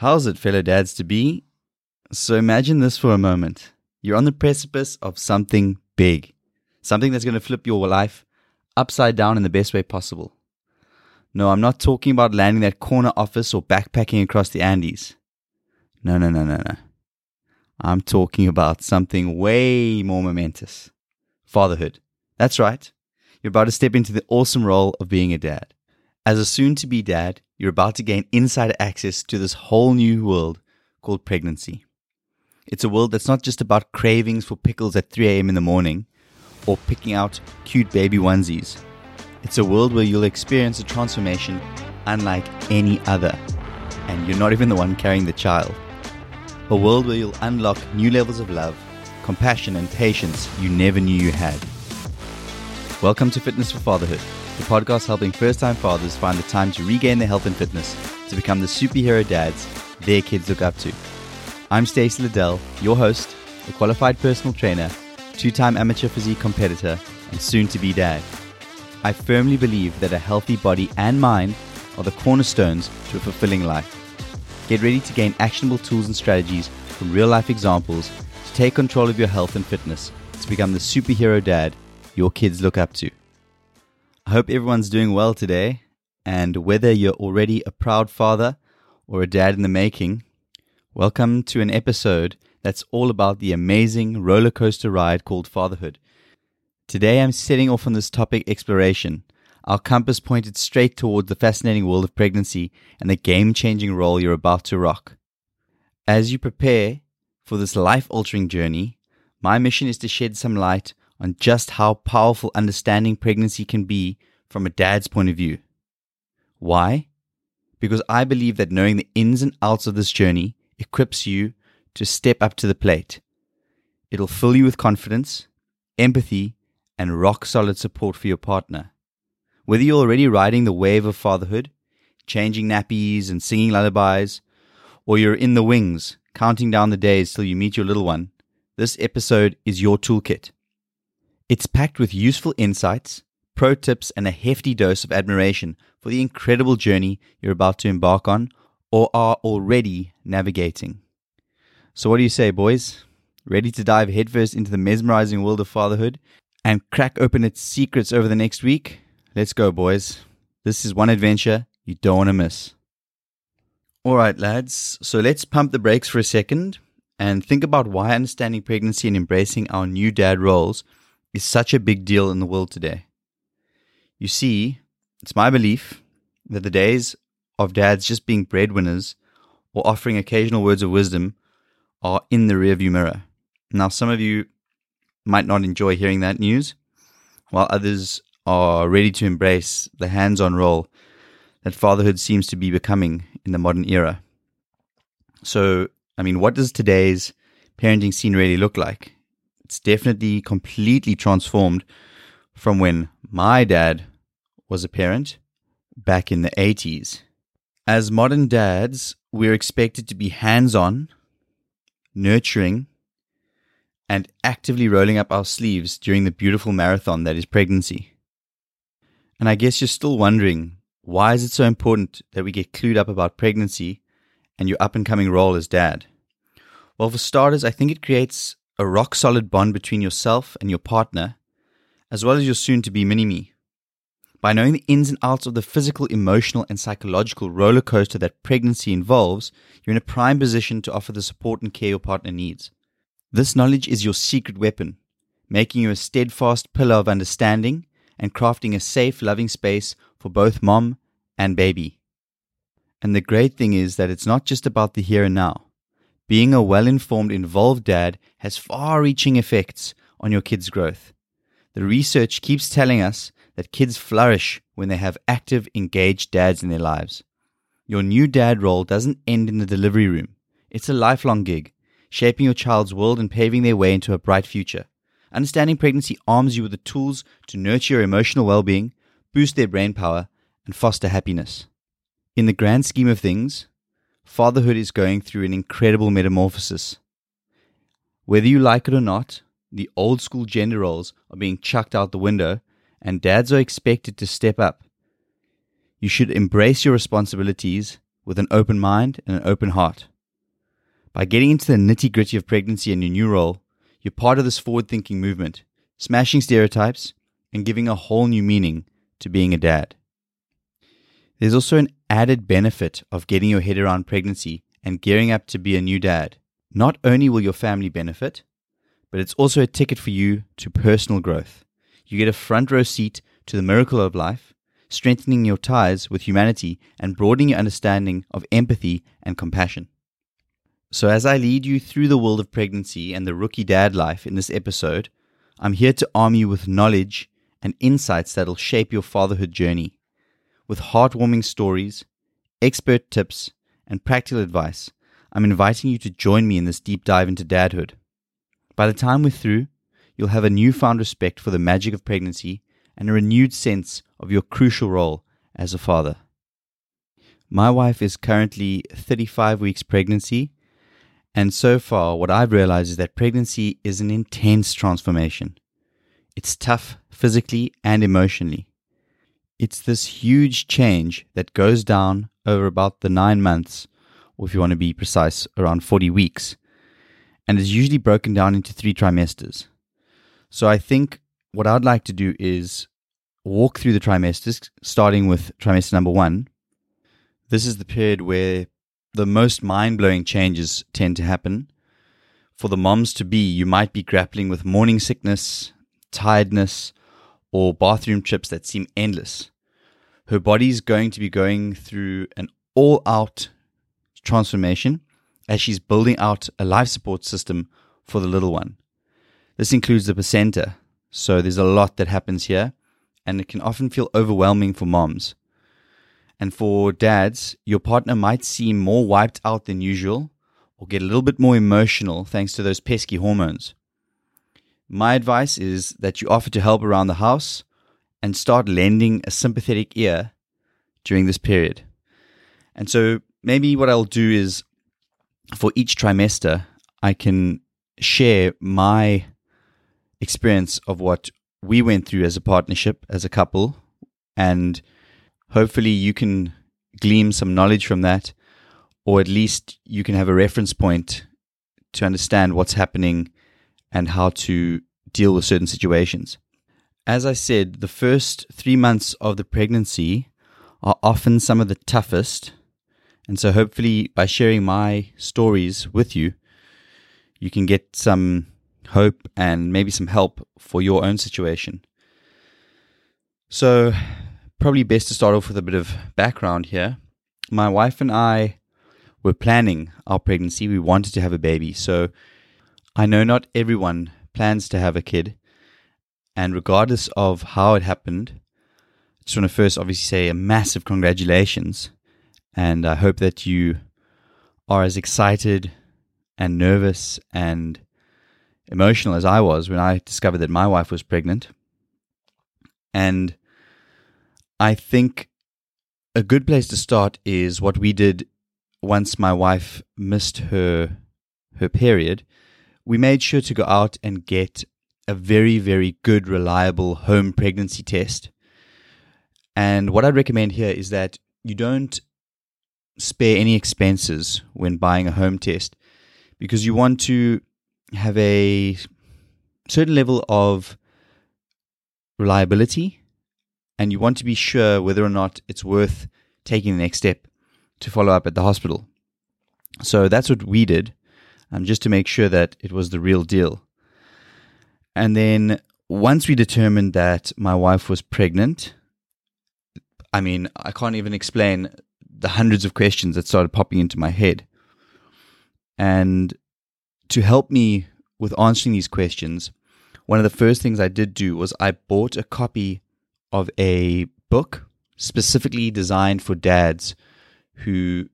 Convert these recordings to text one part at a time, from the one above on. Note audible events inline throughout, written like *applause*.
How's it, fellow dads to be? So imagine this for a moment. You're on the precipice of something big, something that's going to flip your life upside down in the best way possible. No, I'm not talking about landing that corner office or backpacking across the Andes. No, no, no, no, no. I'm talking about something way more momentous fatherhood. That's right. You're about to step into the awesome role of being a dad. As a soon to be dad, you're about to gain insider access to this whole new world called pregnancy. It's a world that's not just about cravings for pickles at 3 a.m. in the morning or picking out cute baby onesies. It's a world where you'll experience a transformation unlike any other, and you're not even the one carrying the child. A world where you'll unlock new levels of love, compassion, and patience you never knew you had. Welcome to Fitness for Fatherhood, the podcast helping first time fathers find the time to regain their health and fitness to become the superhero dads their kids look up to. I'm Stacey Liddell, your host, a qualified personal trainer, two time amateur physique competitor, and soon to be dad. I firmly believe that a healthy body and mind are the cornerstones to a fulfilling life. Get ready to gain actionable tools and strategies from real life examples to take control of your health and fitness to become the superhero dad your kids look up to. I hope everyone's doing well today, and whether you're already a proud father or a dad in the making, welcome to an episode that's all about the amazing roller coaster ride called fatherhood. Today I'm setting off on this topic exploration, our compass pointed straight towards the fascinating world of pregnancy and the game changing role you're about to rock. As you prepare for this life altering journey, my mission is to shed some light on just how powerful understanding pregnancy can be from a dad's point of view. Why? Because I believe that knowing the ins and outs of this journey equips you to step up to the plate. It'll fill you with confidence, empathy, and rock solid support for your partner. Whether you're already riding the wave of fatherhood, changing nappies and singing lullabies, or you're in the wings, counting down the days till you meet your little one, this episode is your toolkit. It's packed with useful insights, pro tips, and a hefty dose of admiration for the incredible journey you're about to embark on or are already navigating. So, what do you say, boys? Ready to dive headfirst into the mesmerizing world of fatherhood and crack open its secrets over the next week? Let's go, boys. This is one adventure you don't want to miss. All right, lads. So, let's pump the brakes for a second and think about why understanding pregnancy and embracing our new dad roles is such a big deal in the world today. You see, it's my belief that the days of dads just being breadwinners or offering occasional words of wisdom are in the rearview mirror. Now, some of you might not enjoy hearing that news, while others are ready to embrace the hands on role that fatherhood seems to be becoming in the modern era. So, I mean, what does today's parenting scene really look like? It's definitely completely transformed from when my dad was a parent back in the 80s. As modern dads, we're expected to be hands on, nurturing, and actively rolling up our sleeves during the beautiful marathon that is pregnancy. And I guess you're still wondering why is it so important that we get clued up about pregnancy and your up and coming role as dad? Well, for starters, I think it creates a rock solid bond between yourself and your partner, as well as your soon to be mini me. By knowing the ins and outs of the physical, emotional, and psychological roller coaster that pregnancy involves, you're in a prime position to offer the support and care your partner needs. This knowledge is your secret weapon, making you a steadfast pillar of understanding and crafting a safe, loving space for both mom and baby. And the great thing is that it's not just about the here and now. Being a well informed, involved dad has far reaching effects on your kids' growth. The research keeps telling us that kids flourish when they have active, engaged dads in their lives. Your new dad role doesn't end in the delivery room, it's a lifelong gig, shaping your child's world and paving their way into a bright future. Understanding pregnancy arms you with the tools to nurture your emotional well being, boost their brain power, and foster happiness. In the grand scheme of things, fatherhood is going through an incredible metamorphosis. Whether you like it or not, the old school gender roles are being chucked out the window, and dads are expected to step up. You should embrace your responsibilities with an open mind and an open heart. By getting into the nitty gritty of pregnancy and your new role, you're part of this forward thinking movement, smashing stereotypes and giving a whole new meaning to being a dad. There's also an added benefit of getting your head around pregnancy and gearing up to be a new dad. Not only will your family benefit, but it's also a ticket for you to personal growth. You get a front row seat to the miracle of life, strengthening your ties with humanity and broadening your understanding of empathy and compassion. So, as I lead you through the world of pregnancy and the rookie dad life in this episode, I'm here to arm you with knowledge and insights that'll shape your fatherhood journey. With heartwarming stories, expert tips, and practical advice, I'm inviting you to join me in this deep dive into dadhood. By the time we're through, you'll have a newfound respect for the magic of pregnancy and a renewed sense of your crucial role as a father. My wife is currently 35 weeks pregnancy, and so far, what I've realized is that pregnancy is an intense transformation. It's tough physically and emotionally. It's this huge change that goes down over about the nine months, or if you want to be precise, around 40 weeks, and is usually broken down into three trimesters. So I think what I'd like to do is walk through the trimesters, starting with trimester number one. This is the period where the most mind blowing changes tend to happen. For the moms to be, you might be grappling with morning sickness, tiredness, or bathroom trips that seem endless. Her body's going to be going through an all out transformation as she's building out a life support system for the little one. This includes the placenta, so there's a lot that happens here, and it can often feel overwhelming for moms. And for dads, your partner might seem more wiped out than usual or get a little bit more emotional thanks to those pesky hormones. My advice is that you offer to help around the house and start lending a sympathetic ear during this period. And so maybe what I'll do is for each trimester, I can share my experience of what we went through as a partnership, as a couple, and hopefully you can glean some knowledge from that, or at least you can have a reference point to understand what's happening and how to deal with certain situations. As I said, the first three months of the pregnancy are often some of the toughest. And so, hopefully, by sharing my stories with you, you can get some hope and maybe some help for your own situation. So, probably best to start off with a bit of background here. My wife and I were planning our pregnancy. We wanted to have a baby. So I know not everyone plans to have a kid. And regardless of how it happened, I just want to first obviously say a massive congratulations. And I hope that you are as excited and nervous and emotional as I was when I discovered that my wife was pregnant. And I think a good place to start is what we did once my wife missed her her period. We made sure to go out and get a very very good reliable home pregnancy test. And what I'd recommend here is that you don't spare any expenses when buying a home test because you want to have a certain level of reliability and you want to be sure whether or not it's worth taking the next step to follow up at the hospital. So that's what we did, um, just to make sure that it was the real deal. And then once we determined that my wife was pregnant, I mean, I can't even explain the hundreds of questions that started popping into my head. And to help me with answering these questions, one of the first things I did do was I bought a copy of a book specifically designed for dads who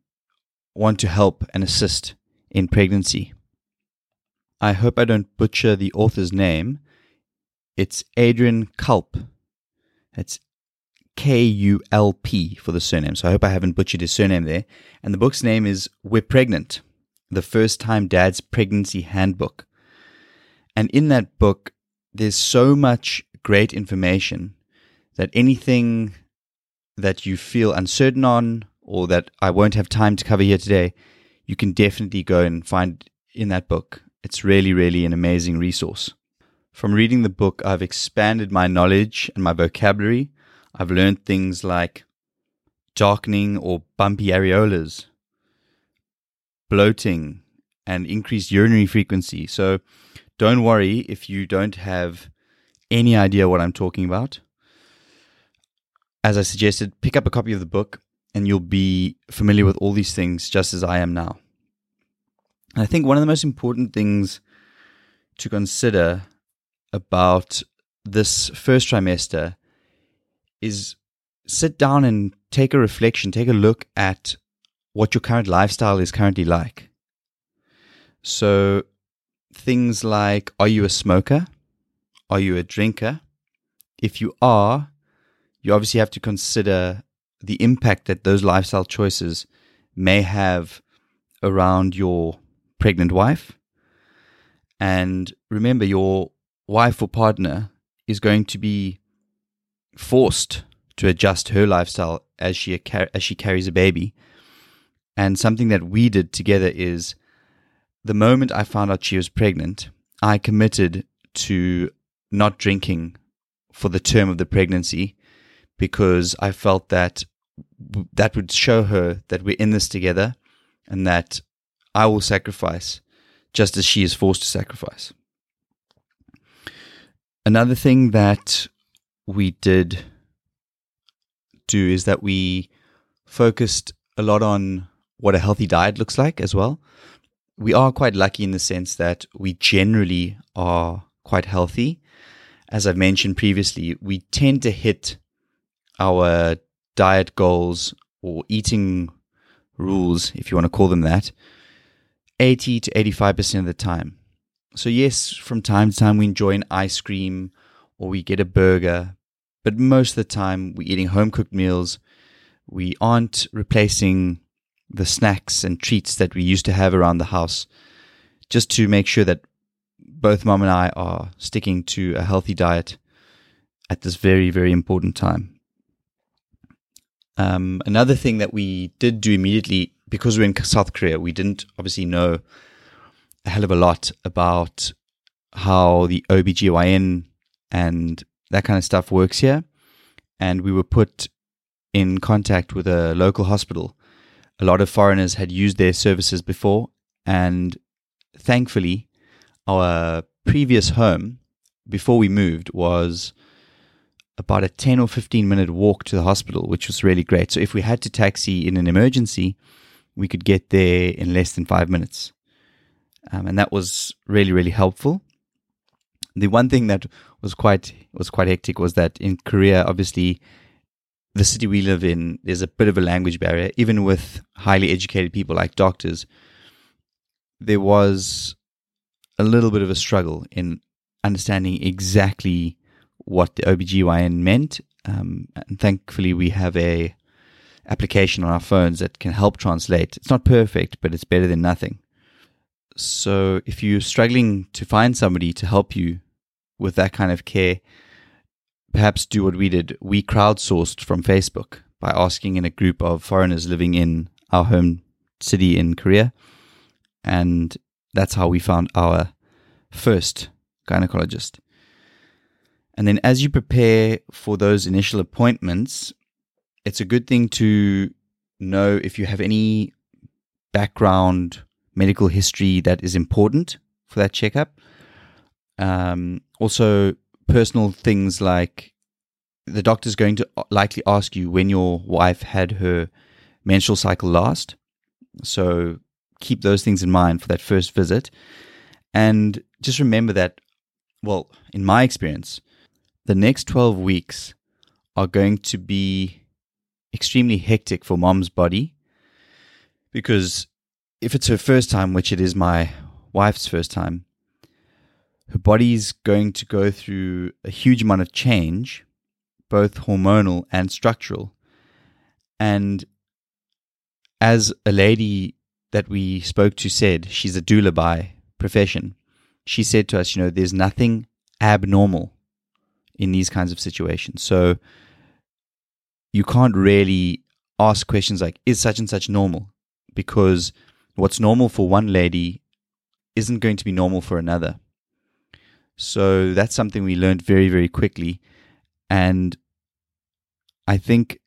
want to help and assist in pregnancy. I hope I don't butcher the author's name. It's Adrian Kulp. It's K U L P for the surname. So I hope I haven't butchered his surname there. And the book's name is We're Pregnant The First Time Dad's Pregnancy Handbook. And in that book, there's so much great information that anything that you feel uncertain on or that I won't have time to cover here today, you can definitely go and find in that book. It's really, really an amazing resource. From reading the book, I've expanded my knowledge and my vocabulary. I've learned things like darkening or bumpy areolas, bloating, and increased urinary frequency. So don't worry if you don't have any idea what I'm talking about. As I suggested, pick up a copy of the book and you'll be familiar with all these things just as I am now. And I think one of the most important things to consider about this first trimester is sit down and take a reflection, take a look at what your current lifestyle is currently like. So, things like are you a smoker? Are you a drinker? If you are, you obviously have to consider the impact that those lifestyle choices may have around your pregnant wife. And remember, your wife or partner is going to be forced to adjust her lifestyle as she as she carries a baby. And something that we did together is the moment I found out she was pregnant, I committed to not drinking for the term of the pregnancy because I felt that that would show her that we're in this together and that I will sacrifice just as she is forced to sacrifice. Another thing that we did do is that we focused a lot on what a healthy diet looks like as well. We are quite lucky in the sense that we generally are quite healthy. As I've mentioned previously, we tend to hit our diet goals or eating rules, if you want to call them that, 80 to 85% of the time. So, yes, from time to time we enjoy an ice cream or we get a burger, but most of the time we're eating home cooked meals. We aren't replacing the snacks and treats that we used to have around the house just to make sure that both mom and I are sticking to a healthy diet at this very, very important time. Um, another thing that we did do immediately, because we're in South Korea, we didn't obviously know a hell of a lot about how the OBGYN and that kind of stuff works here. And we were put in contact with a local hospital. A lot of foreigners had used their services before, and thankfully, our previous home before we moved was about a 10 or 15 minute walk to the hospital, which was really great. So if we had to taxi in an emergency, we could get there in less than five minutes. Um, and that was really, really helpful. The one thing that was quite was quite hectic was that in Korea, obviously, the city we live in, there's a bit of a language barrier. Even with highly educated people like doctors, there was a little bit of a struggle in understanding exactly what the OBGYN meant. Um, and thankfully, we have a application on our phones that can help translate. It's not perfect, but it's better than nothing. So if you're struggling to find somebody to help you with that kind of care, perhaps do what we did. We crowdsourced from Facebook by asking in a group of foreigners living in our home city in Korea. And that's how we found our first gynecologist. And then as you prepare for those initial appointments, it's a good thing to know if you have any background medical history that is important for that checkup. Um, also, personal things like the doctor's going to likely ask you when your wife had her menstrual cycle last. So keep those things in mind for that first visit. And just remember that, well, in my experience, the next 12 weeks are going to be extremely hectic for mom's body because if it's her first time, which it is my wife's first time, her body's going to go through a huge amount of change, both hormonal and structural. And as a lady that we spoke to said, she's a doula by profession. She said to us, you know, there's nothing abnormal in these kinds of situations. So you can't really ask questions like, is such and such normal? Because what's normal for one lady isn't going to be normal for another. So that's something we learned very, very quickly. And I think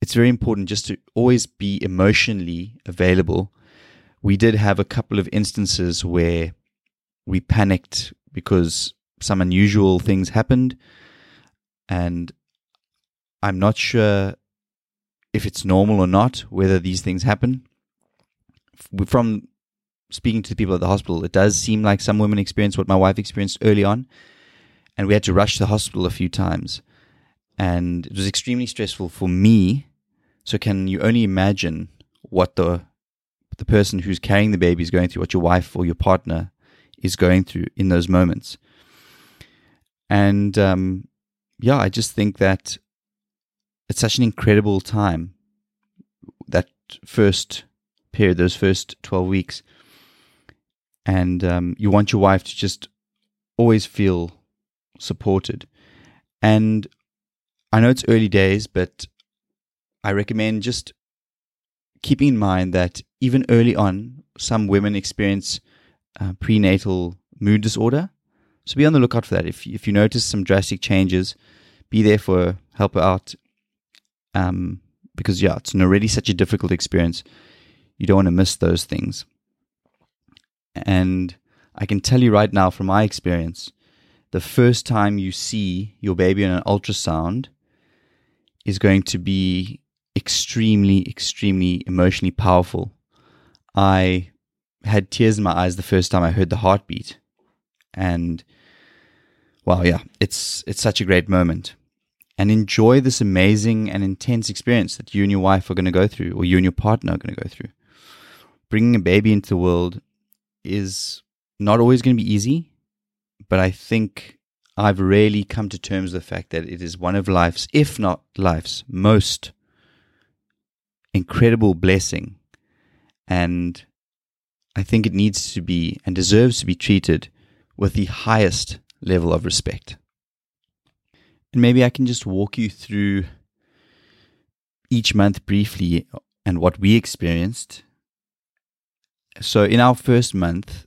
it's very important just to always be emotionally available. We did have a couple of instances where we panicked because some unusual things happened. And I'm not sure if it's normal or not, whether these things happen. From speaking to the people at the hospital, it does seem like some women experience what my wife experienced early on. And we had to rush to the hospital a few times. And it was extremely stressful for me. So, can you only imagine what the the person who's carrying the baby is going through, what your wife or your partner is going through in those moments? And um, yeah, I just think that it's such an incredible time. That first period, those first 12 weeks. And um, you want your wife to just always feel supported. And I know it's early days, but I recommend just keeping in mind that even early on, some women experience uh, prenatal mood disorder. So be on the lookout for that. If, if you notice some drastic changes, be there for help out um, because yeah, it's already such a difficult experience. You don't want to miss those things. And I can tell you right now from my experience, the first time you see your baby on an ultrasound is going to be extremely, extremely emotionally powerful. I had tears in my eyes the first time I heard the heartbeat. And wow, yeah, it's it's such a great moment and enjoy this amazing and intense experience that you and your wife are going to go through, or you and your partner are going to go through. Bringing a baby into the world is not always going to be easy, but I think I've really come to terms with the fact that it is one of life's, if not life's, most incredible blessing. And I think it needs to be and deserves to be treated with the highest level of respect. And maybe I can just walk you through each month briefly and what we experienced. So, in our first month,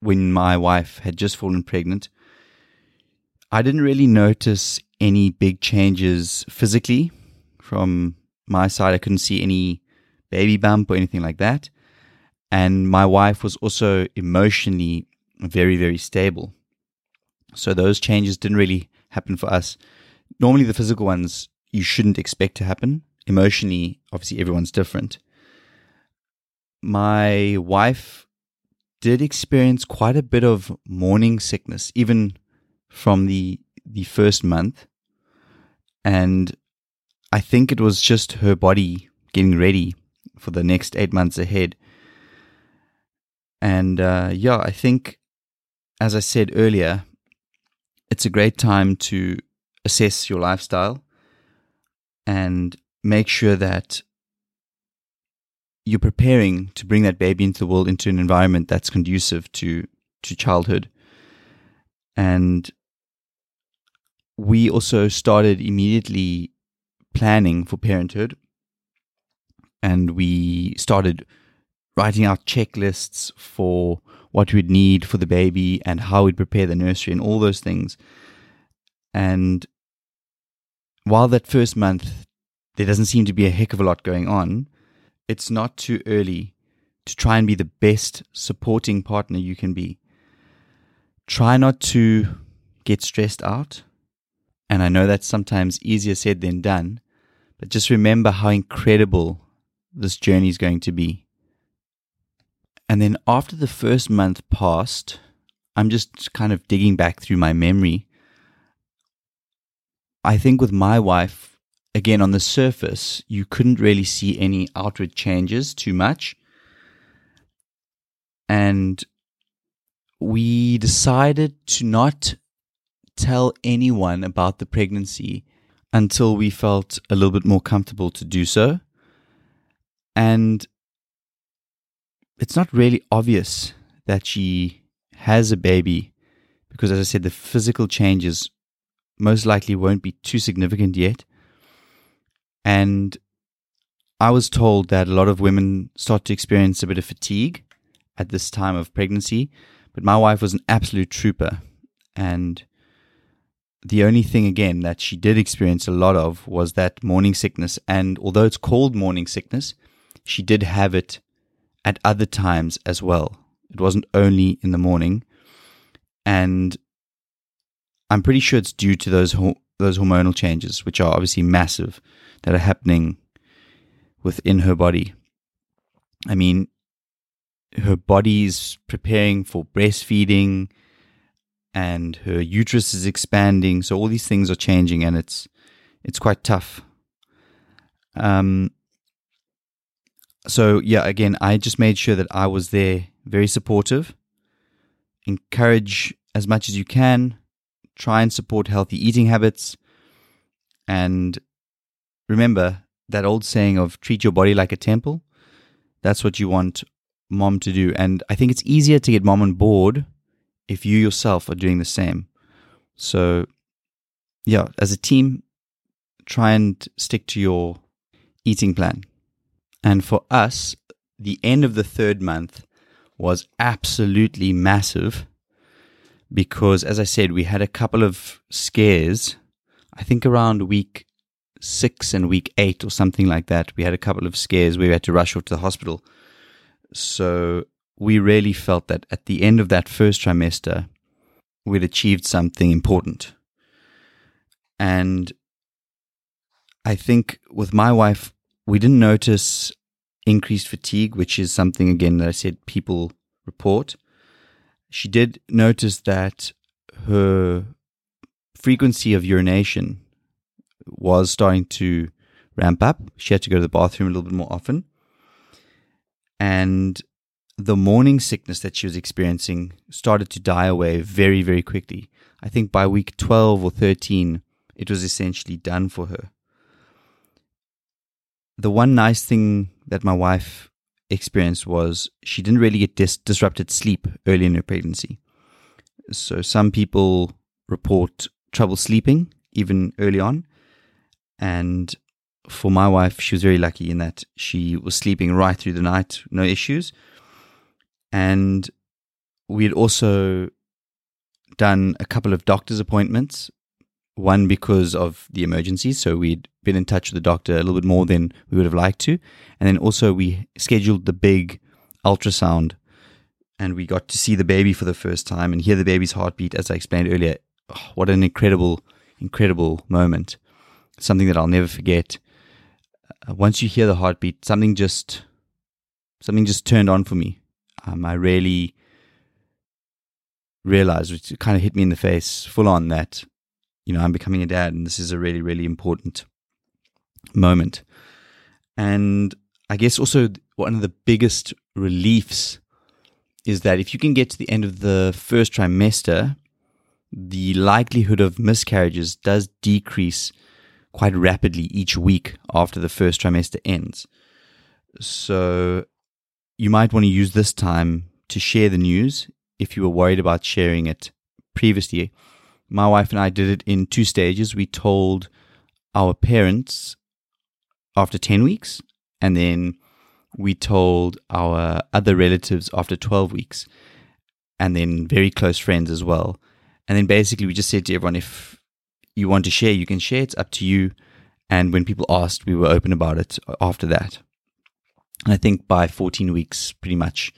when my wife had just fallen pregnant, I didn't really notice any big changes physically from my side. I couldn't see any baby bump or anything like that. And my wife was also emotionally very, very stable. So those changes didn't really happen for us. Normally, the physical ones you shouldn't expect to happen. Emotionally, obviously, everyone's different. My wife did experience quite a bit of morning sickness, even from the the first month, and I think it was just her body getting ready for the next eight months ahead. And uh, yeah, I think, as I said earlier, it's a great time to assess your lifestyle and make sure that you're preparing to bring that baby into the world into an environment that's conducive to to childhood. And we also started immediately planning for parenthood. And we started writing out checklists for what we'd need for the baby and how we'd prepare the nursery and all those things. And while that first month there doesn't seem to be a heck of a lot going on, it's not too early to try and be the best supporting partner you can be. Try not to get stressed out. And I know that's sometimes easier said than done, but just remember how incredible this journey is going to be. And then after the first month passed, I'm just kind of digging back through my memory. I think with my wife, again, on the surface, you couldn't really see any outward changes too much. And we decided to not tell anyone about the pregnancy until we felt a little bit more comfortable to do so. And it's not really obvious that she has a baby because, as I said, the physical changes most likely won't be too significant yet. And I was told that a lot of women start to experience a bit of fatigue at this time of pregnancy, but my wife was an absolute trooper. And the only thing, again, that she did experience a lot of was that morning sickness. And although it's called morning sickness, she did have it at other times as well. It wasn't only in the morning. And I'm pretty sure it's due to those those hormonal changes, which are obviously massive, that are happening within her body. I mean, her body's preparing for breastfeeding and her uterus is expanding. So all these things are changing and it's it's quite tough. Um so yeah, again, I just made sure that I was there, very supportive. Encourage as much as you can, try and support healthy eating habits and remember that old saying of treat your body like a temple. That's what you want mom to do. And I think it's easier to get mom on board if you yourself are doing the same. So, yeah, as a team, try and stick to your eating plan. And for us, the end of the third month was absolutely massive because, as I said, we had a couple of scares. I think around week six and week eight or something like that, we had a couple of scares where we had to rush off to the hospital. So we really felt that at the end of that first trimester, we'd achieved something important. And I think with my wife, we didn't notice increased fatigue, which is something, again, that I said people report. She did notice that her frequency of urination was starting to ramp up. She had to go to the bathroom a little bit more often. And the morning sickness that she was experiencing started to die away very, very quickly. I think by week 12 or 13, it was essentially done for her. The one nice thing that my wife experienced was she didn't really get dis- disrupted sleep early in her pregnancy. So some people report trouble sleeping even early on. And for my wife, she was very lucky in that she was sleeping right through the night, no issues. And we had also done a couple of doctor's appointments, one because of the emergency. So we'd been in touch with the doctor a little bit more than we would have liked to. And then also we scheduled the big ultrasound and we got to see the baby for the first time and hear the baby's heartbeat, as I explained earlier. Oh, what an incredible, incredible moment. Something that I'll never forget. Uh, once you hear the heartbeat, something just, something just turned on for me um, I really realized, which kind of hit me in the face full on, that, you know, I'm becoming a dad and this is a really, really important moment. And I guess also one of the biggest reliefs is that if you can get to the end of the first trimester, the likelihood of miscarriages does decrease quite rapidly each week after the first trimester ends. So you might want to use this time to share the news if you were worried about sharing it previously. My wife and I did it in two stages. We told our parents after 10 weeks, and then we told our other relatives after 12 weeks, and then very close friends as well. And then basically, we just said to everyone if you want to share, you can share. It's up to you. And when people asked, we were open about it after that. And I think by 14 weeks, pretty much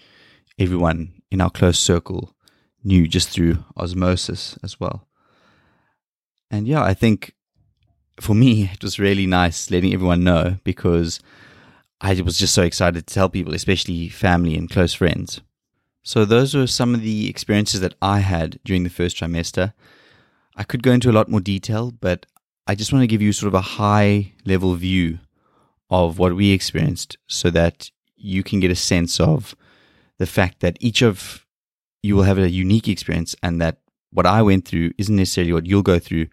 everyone in our close circle knew just through osmosis as well. And yeah, I think for me, it was really nice letting everyone know because I was just so excited to tell people, especially family and close friends. So, those were some of the experiences that I had during the first trimester. I could go into a lot more detail, but I just want to give you sort of a high level view of what we experienced so that you can get a sense of the fact that each of you will have a unique experience and that what I went through isn't necessarily what you'll go through.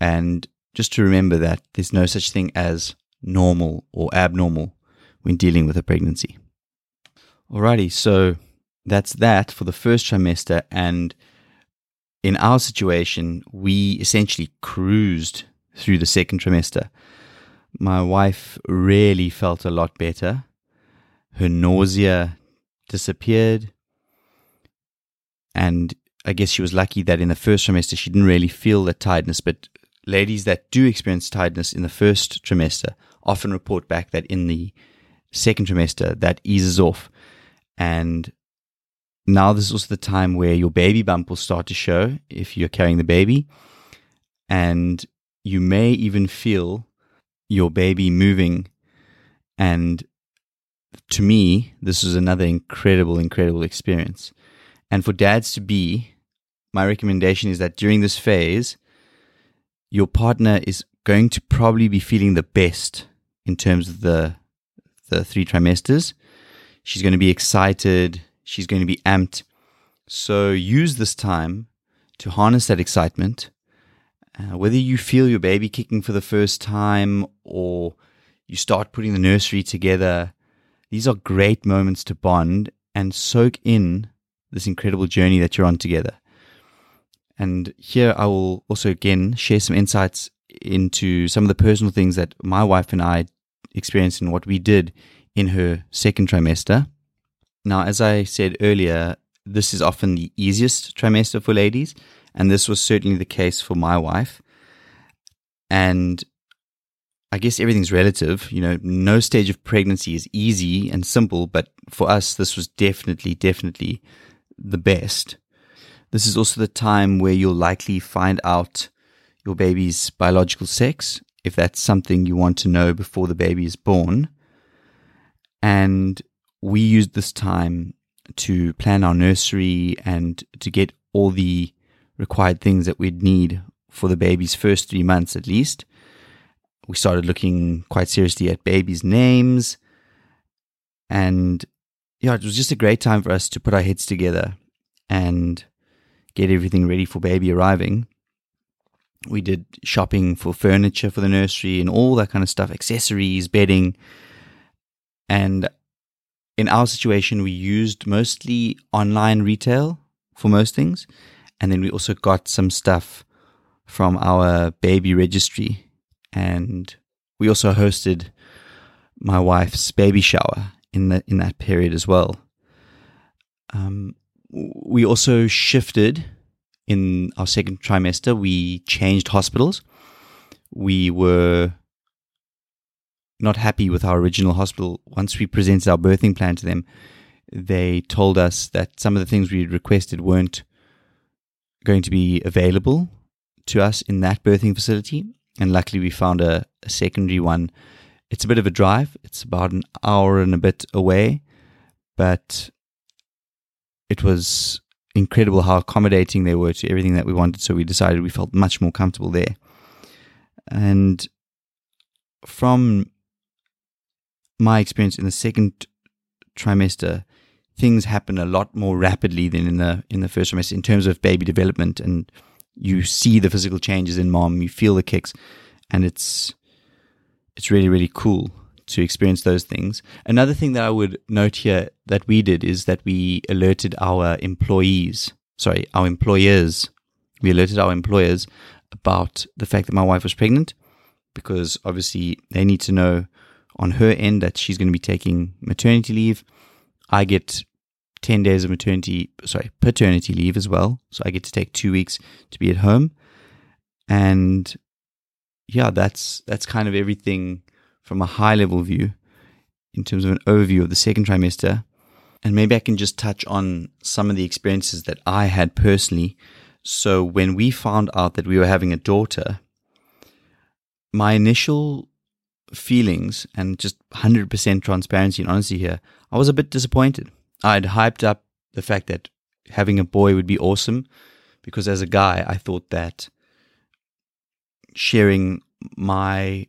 And just to remember that there's no such thing as normal or abnormal when dealing with a pregnancy. Alrighty, so that's that for the first trimester. And in our situation, we essentially cruised through the second trimester. my wife really felt a lot better. Her nausea disappeared. And I guess she was lucky that in the first trimester she didn't really feel the tiredness. But ladies that do experience tiredness in the first trimester often report back that in the second trimester that eases off. And now this is also the time where your baby bump will start to show if you're carrying the baby. And you may even feel your baby moving. And to me, this was another incredible, incredible experience. And for dads to be, my recommendation is that during this phase, your partner is going to probably be feeling the best in terms of the the three trimesters. She's going to be excited. She's going to be amped. So use this time to harness that excitement. Uh, whether you feel your baby kicking for the first time or you start putting the nursery together, these are great moments to bond and soak in this incredible journey that you're on together. And here I will also again share some insights into some of the personal things that my wife and I experienced and what we did in her second trimester. Now, as I said earlier, this is often the easiest trimester for ladies, and this was certainly the case for my wife. And I guess everything's relative. You know, no stage of pregnancy is easy and simple, but for us, this was definitely, definitely the best. This is also the time where you'll likely find out your baby's biological sex, if that's something you want to know before the baby is born. And we used this time to plan our nursery and to get all the required things that we'd need for the baby's first three months at least we started looking quite seriously at babies' names. And yeah, it was just a great time for us to put our heads together and get everything ready for baby arriving. We did shopping for furniture for the nursery and all that kind of stuff, accessories, bedding. And in our situation, we used mostly online retail for most things. And then we also got some stuff from our baby registry and we also hosted my wife's baby shower in the in that period as well. Um, we also shifted in our second trimester. We changed hospitals. We were not happy with our original hospital. Once we presented our birthing plan to them, they told us that some of the things we requested weren't going to be available to us in that birthing facility and luckily we found a, a secondary one. It's a bit of a drive. It's about an hour and a bit away, but it was incredible how accommodating they were to everything that we wanted. So we decided we felt much more comfortable there. And from my experience in the second trimester, things happen a lot more rapidly than in the in the first trimester in terms of baby development and you see the physical changes in mom, you feel the kicks, and it's it's really really cool to experience those things. Another thing that I would note here that we did is that we alerted our employees, sorry, our employers. We alerted our employers about the fact that my wife was pregnant because obviously they need to know on her end that she's going to be taking maternity leave. I get 10 days of maternity, sorry, paternity leave as well. So I get to take two weeks to be at home. And yeah, that's, that's kind of everything from a high level view in terms of an overview of the second trimester. And maybe I can just touch on some of the experiences that I had personally. So when we found out that we were having a daughter, my initial feelings and just 100% transparency and honesty here, I was a bit disappointed. I'd hyped up the fact that having a boy would be awesome because as a guy, I thought that sharing my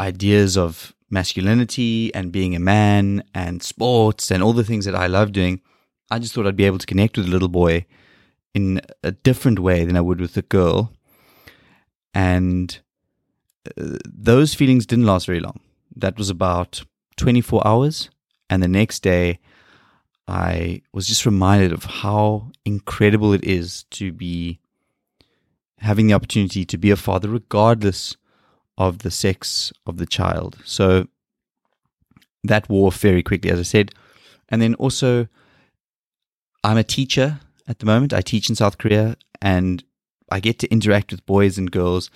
ideas of masculinity and being a man and sports and all the things that I love doing, I just thought I'd be able to connect with a little boy in a different way than I would with a girl. And uh, those feelings didn't last very long. That was about 24 hours. And the next day, I was just reminded of how incredible it is to be having the opportunity to be a father, regardless of the sex of the child. So that wore very quickly, as I said. And then also, I'm a teacher at the moment. I teach in South Korea and I get to interact with boys and girls.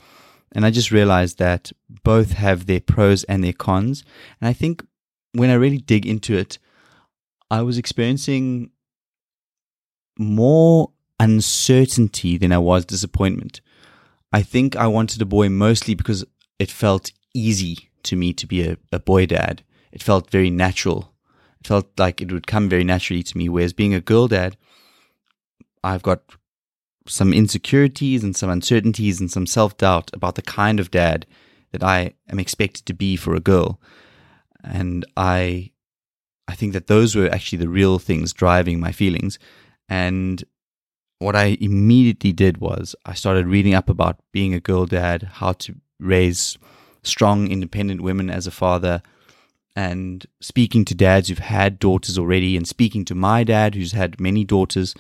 And I just realized that both have their pros and their cons. And I think when I really dig into it, I was experiencing more uncertainty than I was disappointment. I think I wanted a boy mostly because it felt easy to me to be a, a boy dad. It felt very natural. It felt like it would come very naturally to me. Whereas being a girl dad, I've got some insecurities and some uncertainties and some self doubt about the kind of dad that I am expected to be for a girl. And I I think that those were actually the real things driving my feelings. And what I immediately did was I started reading up about being a girl dad, how to raise strong, independent women as a father, and speaking to dads who've had daughters already, and speaking to my dad who's had many daughters.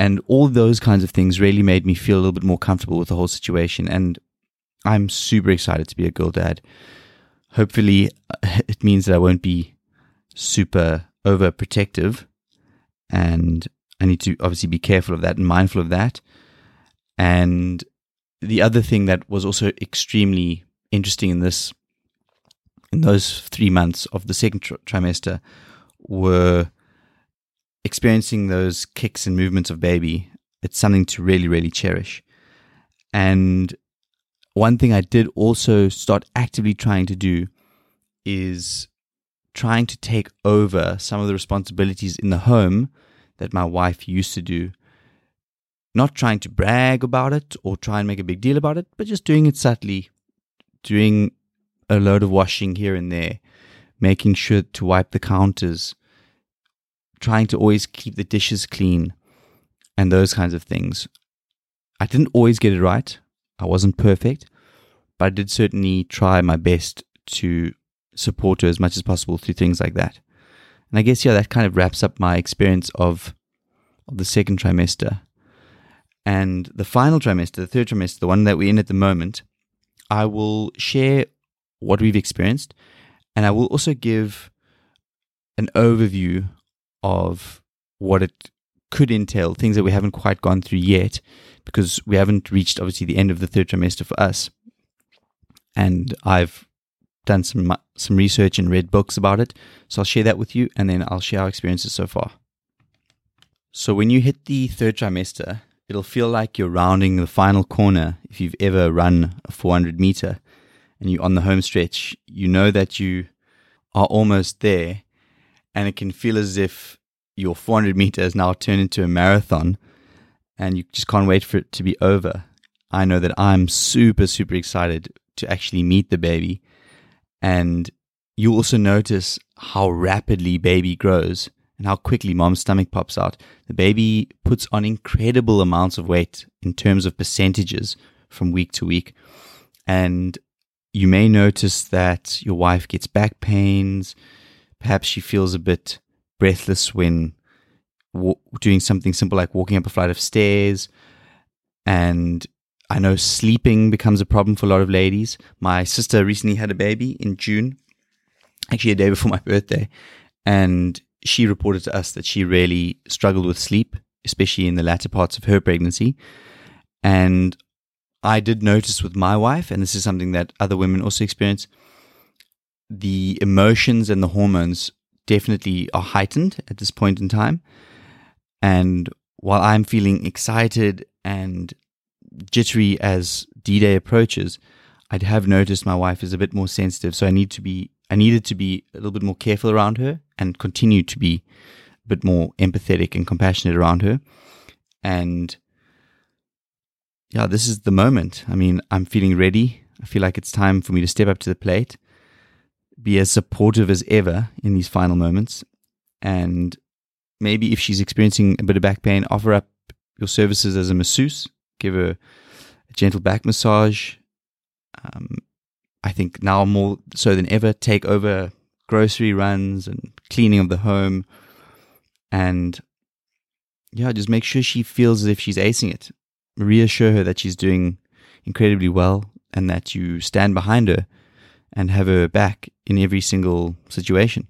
And all those kinds of things really made me feel a little bit more comfortable with the whole situation. And I'm super excited to be a girl dad. Hopefully, *laughs* it means that I won't be super overprotective and I need to obviously be careful of that and mindful of that. And the other thing that was also extremely interesting in this, in those three months of the second tr- trimester, were experiencing those kicks and movements of baby. It's something to really, really cherish. And one thing I did also start actively trying to do is trying to take over some of the responsibilities in the home that my wife used to do. Not trying to brag about it or try and make a big deal about it, but just doing it subtly, doing a load of washing here and there, making sure to wipe the counters, trying to always keep the dishes clean, and those kinds of things. I didn't always get it right. I wasn't perfect, but I did certainly try my best to support her as much as possible through things like that. And I guess, yeah, that kind of wraps up my experience of, of the second trimester. And the final trimester, the third trimester, the one that we're in at the moment, I will share what we've experienced. And I will also give an overview of what it could entail, things that we haven't quite gone through yet, because we haven't reached obviously the end of the third trimester for us. And I've done some some research and read books about it. So I'll share that with you, and then I'll share our experiences so far. So when you hit the third trimester, it'll feel like you're rounding the final corner. If you've ever run a 400 meter and you're on the home stretch, you know that you are almost there, and it can feel as if your 400 meters now turned into a marathon, and you just can't wait for it to be over. I know that I'm super, super excited to actually meet the baby and you also notice how rapidly baby grows and how quickly mom's stomach pops out. The baby puts on incredible amounts of weight in terms of percentages from week to week. And you may notice that your wife gets back pains. Perhaps she feels a bit breathless when doing something simple like walking up a flight of stairs. And I know sleeping becomes a problem for a lot of ladies. My sister recently had a baby in June, actually a day before *laughs* my birthday, and she reported to us that she really struggled with sleep, especially in the latter parts of her pregnancy. And I did notice with my wife, and this is something that other women also experience, the emotions and the hormones definitely are heightened at this point in time. And while I'm feeling excited and jittery as D Day approaches, I'd have noticed my wife is a bit more sensitive. So I need to be, I needed to be a little bit more careful around her and continue to be a bit more empathetic and compassionate around her. And yeah, this is the moment. I mean, I'm feeling ready. I feel like it's time for me to step up to the plate, be as supportive as ever in these final moments. And maybe if she's experiencing a bit of back pain, offer up your services as a masseuse give her a gentle back massage. Um, I think now more so than ever, take over grocery runs and cleaning of the home. And yeah, just make sure she feels as if she's acing it. Reassure her that she's doing incredibly well. and that you stand behind her and have her back in every single situation.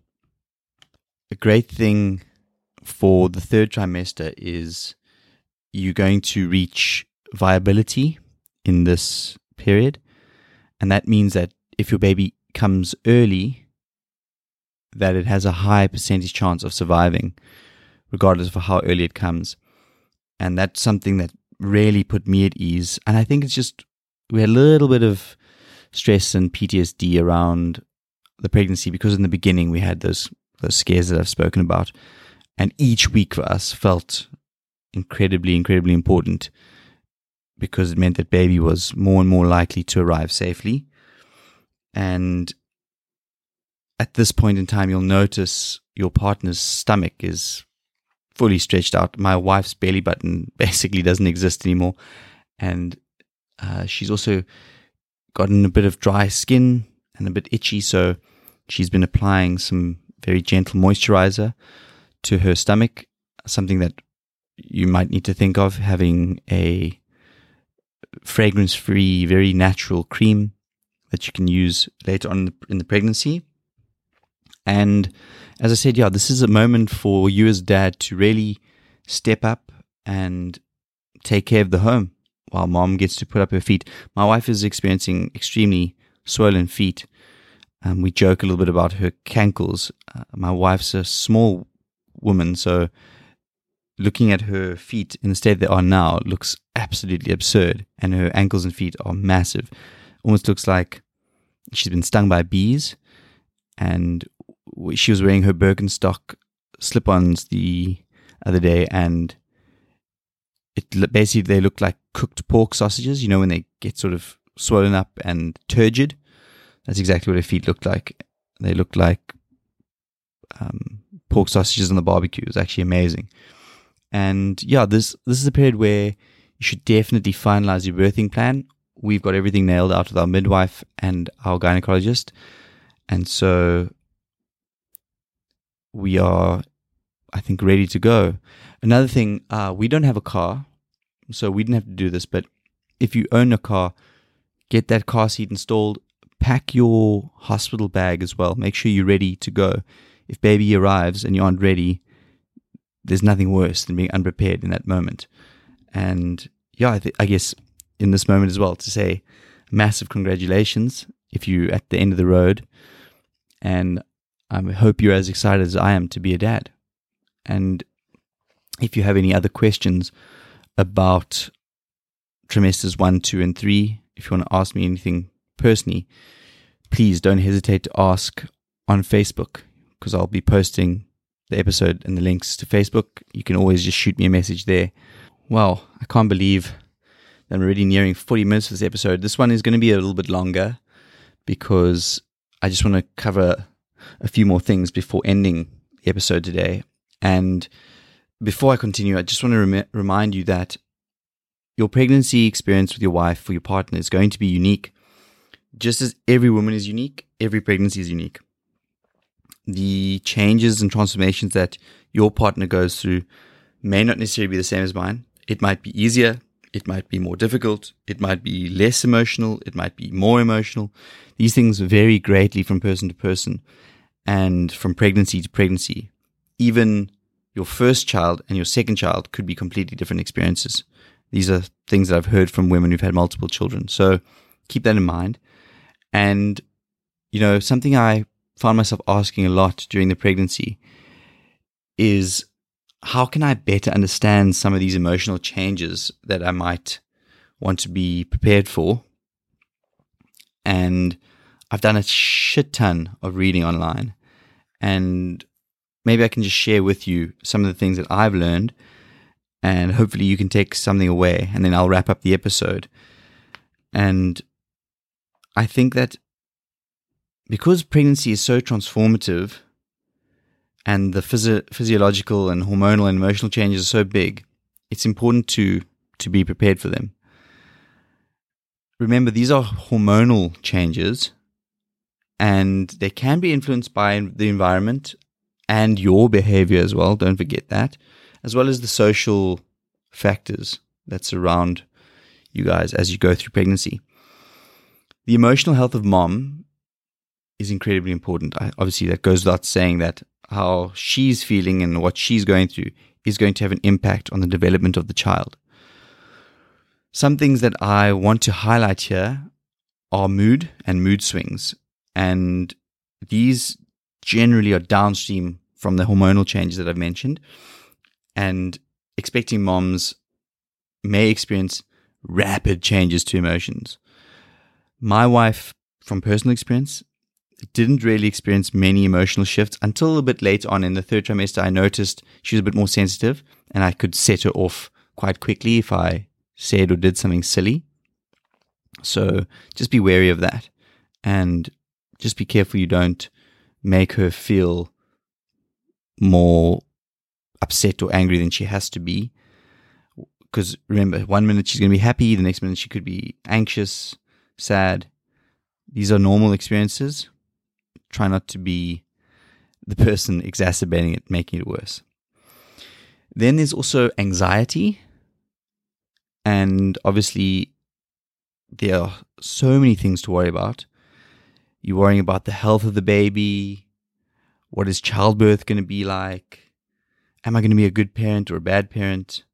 A great thing for the third trimester is you're going to reach viability in this period. And that means that if your baby comes early, that it has a high percentage chance of surviving, regardless of how early it comes. And that's something that really put me at ease. And I think it's just, we had a little bit of stress and PTSD around the pregnancy because in the beginning we had those, those scares that I've spoken about. And each week for us felt incredibly, incredibly important because it meant that baby was more and more likely to arrive safely. And at this point in time, you'll notice your partner's stomach is fully stretched out. My wife's belly button *laughs* basically doesn't exist anymore. And uh, she's also gotten a bit of dry skin and a bit itchy. So she's been applying some very gentle moisturizer to her stomach, something that you might need to think of having a fragrance free, very natural cream that you can use later on in the, pregnancy. And as I said, yeah, this is a moment for you as dad to really step up and take care of the home while mom gets to put up her feet. My wife is experiencing extremely swollen feet. Um, we joke a little bit about her cankles. Uh, my wife's a small woman, so looking at her feet in the state they are now looks absolutely absurd, and her ankles and feet are massive. Almost looks like she's been stung by bees, and she was wearing her Birkenstock slip-ons the other day, and it basically they look like cooked pork sausages. You know when they get sort of swollen up and turgid. That's exactly what her feet looked like. They looked like um, pork sausages on the barbecue. It was actually amazing. And yeah, this this is a period where you should definitely finalize your birthing plan. We've got everything nailed out with our midwife and our gynecologist. And so we are, I think, ready to go. Another thing, uh, we don't have a car, so we didn't have to do this. But if you own a car, get that car seat installed. Pack your hospital bag as well. Make sure you're ready to go. If baby arrives and you aren't ready, there's nothing worse than being unprepared in that moment. And yeah, I, th- I guess in this moment as well to say massive congratulations if you're at the end of the road. And I hope you're as excited as I am to be a dad. And if you have any other questions about trimesters one, two, and three, if you want to ask me anything personally, please don't hesitate to ask on Facebook because I'll be posting the episode and the links to Facebook. You can always just shoot me a message there. Well, I can't believe I'm already nearing 40 minutes for this episode. This one is going to be a little bit longer because I just want to cover a few more things before ending the episode today. And before I continue, I just want to rem- remind you that your pregnancy experience with your wife or your partner is going to be unique. Just as every woman is unique, every pregnancy is unique the changes and transformations that your partner goes through may not necessarily be the same as mine. It might be easier. It might be more difficult. It might be less emotional. It might be more emotional. These things vary greatly from person to person and from pregnancy to pregnancy. Even your first child and your second child could be completely different experiences. These are things that I've heard from women who've had multiple children. So keep that in mind. And, you know, something I found myself asking a lot during the pregnancy is how can I better understand some of these emotional changes that I might want to be prepared for? And I've done a shit ton of reading online. And maybe I can just share with you some of the things that I've learned. And hopefully you can take something away. And then I'll wrap up the episode. And I think that because pregnancy is so transformative and the physio- physiological and hormonal and emotional changes are so big, it's important to, to be prepared for them. Remember, these are hormonal changes and they can be influenced by the environment and your behavior as well. Don't forget that, as well as the social factors that surround you guys as you go through pregnancy. The emotional health of mom is incredibly important. I, obviously, that goes without saying that how she's feeling and what she's going through is going to have an impact on the development of the child. Some things that I want to highlight here are mood and mood swings. And these generally are downstream from the hormonal changes that I've mentioned. And expecting moms may experience rapid changes to emotions. My wife, from personal experience, didn't really experience many emotional shifts until a bit later on in the third trimester. I noticed she was a bit more sensitive and I could set her off quite quickly if I said or did something silly. So just be wary of that and just be careful you don't make her feel more upset or angry than she has to be. Because remember, one minute she's going to be happy, the next minute she could be anxious, sad. These are normal experiences. Try not to be the person *laughs* exacerbating it, making it worse. Then there's also anxiety. And obviously, there are so many things to worry about. You're worrying about the health of the baby. What is childbirth going to be like? Am I going to be a good parent or a bad parent?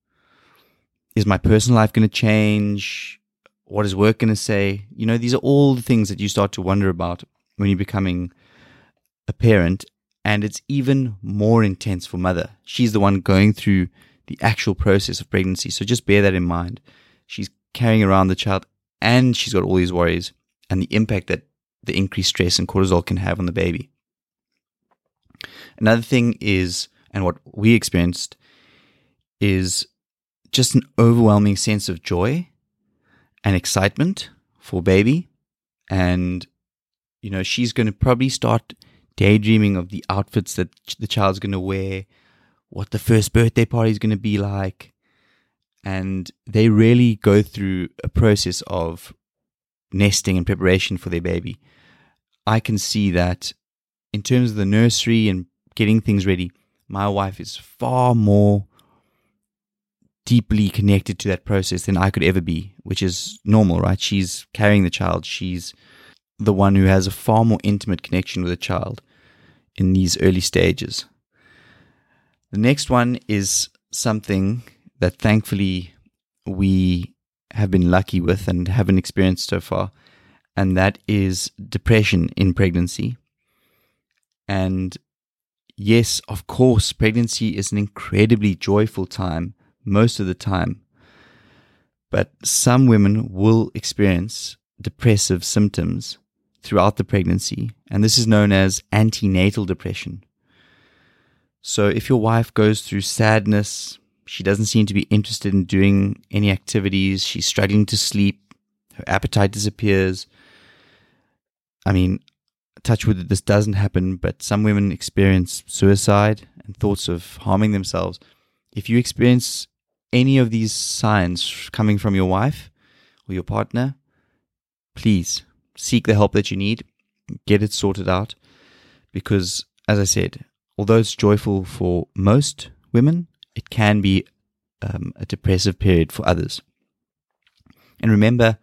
Is my personal life going to change? What is work going to say? You know, these are all the things that you start to wonder about when you're becoming a parent. And it's even more intense for mother. She's the one going through the actual process of pregnancy. So just bear that in mind. She's carrying around the child and she's got all these worries and the impact that the increased stress and cortisol can have on the baby. Another thing is, and what we experienced, is just an overwhelming sense of joy and excitement for baby. And, you know, she's going to probably start daydreaming of the outfits that the child's going to wear, what the first birthday party is going to be like. And they really go through a process of nesting and preparation for their baby. I can see that in terms of the nursery and getting things ready, my wife is far more deeply connected to that process than I could ever be, which is normal, right? She's carrying the child. She's the one who has a far more intimate connection with a child in these early stages. The next one is something that thankfully we have been lucky with and haven't experienced so far, and that is depression in pregnancy. And yes, of course, pregnancy is an incredibly joyful time most of the time. But some women will experience depressive symptoms throughout the pregnancy, and this is known as antenatal depression. So if your wife goes through sadness, she doesn't seem to be interested in doing any activities, she's struggling to sleep, her appetite disappears. I mean, touch wood that this doesn't happen, but some women experience suicide and thoughts of harming themselves. If you experience any of these signs coming from your wife or your partner, please seek the help that you need, get it sorted out. Because, as I said, although it's joyful for most women, it can be um, a depressive period for others. And remember,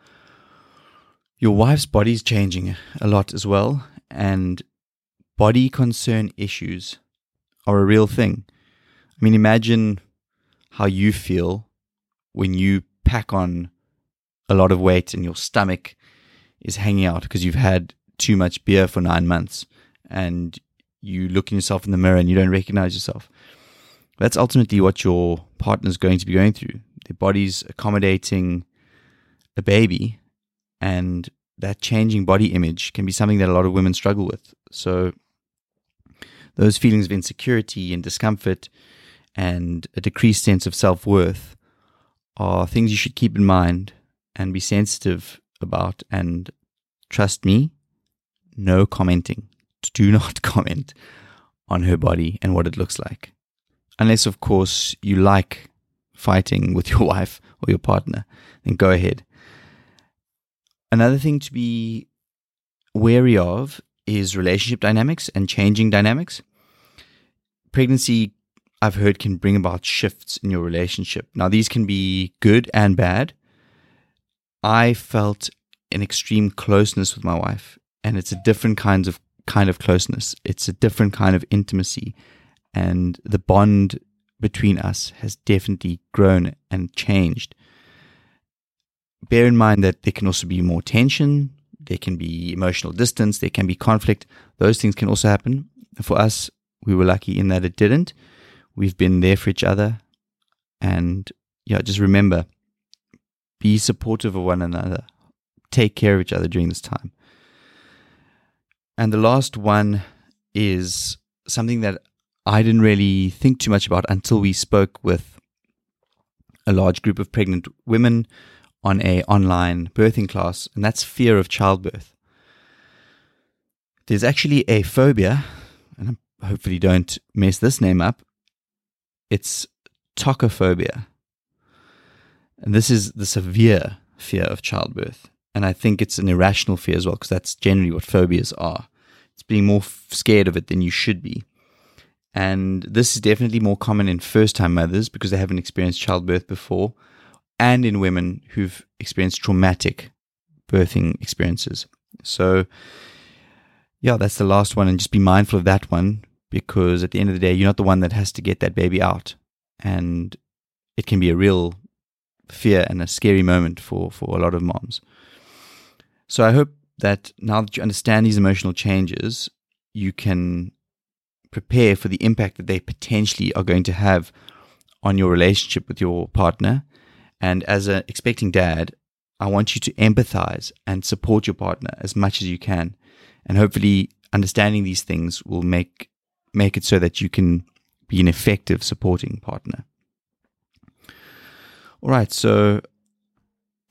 your wife's body is changing a lot as well, and body concern issues are a real thing. I mean, imagine how you feel when you pack on a lot of weight and your stomach is hanging out because you've had too much beer for nine months and you look in yourself in the mirror and you don't recognize yourself. That's ultimately what your partner is going to be going through. Their body's accommodating a baby, and that changing body image can be something that a lot of women struggle with. So, those feelings of insecurity and discomfort and a decreased sense of self worth are things you should keep in mind and be sensitive about. And trust me, no commenting. Do not *laughs* comment on her body and what it looks like. Unless, of course, you like fighting with *laughs* your wife or your partner, then go ahead. Another thing to be wary of is relationship dynamics and changing dynamics. Pregnancy I've heard can bring about shifts in your relationship. Now, these can be good and bad. I felt an extreme closeness with my wife, and it's a different kinds of kind of closeness. It's a different kind of intimacy, and the bond between us has definitely grown and changed. Bear in mind that there can also be more tension, there can be emotional distance, there can be conflict. Those things can also happen. For us, we were lucky in that it didn't. We've been there for each other. And yeah, just remember be supportive of one another, take care of each other during this time. And the last one is something that I didn't really think too much about until we spoke with a large group of pregnant women on a online birthing class, and that's fear of childbirth. There's actually a phobia, and I hopefully don't mess this name up. It's tocophobia. And this is the severe fear of childbirth. And I think it's an irrational fear as well, because that's generally what phobias are. It's being more f- scared of it than you should be. And this is definitely more common in first time mothers because they haven't experienced childbirth before, and in women who've experienced traumatic birthing experiences. So, yeah, that's the last one. And just be mindful of that one because at the end of the day, you're not the one that has to get that baby out. And it can be a real fear and a scary moment for, for a lot of moms. So I hope that now that you understand these emotional changes, you can prepare for the impact that they potentially are going to have on your relationship with your partner. And as an expecting dad, I want you to empathize and support your partner as much as you can. And hopefully understanding these things will make make it so that you can be an effective supporting partner. All right, so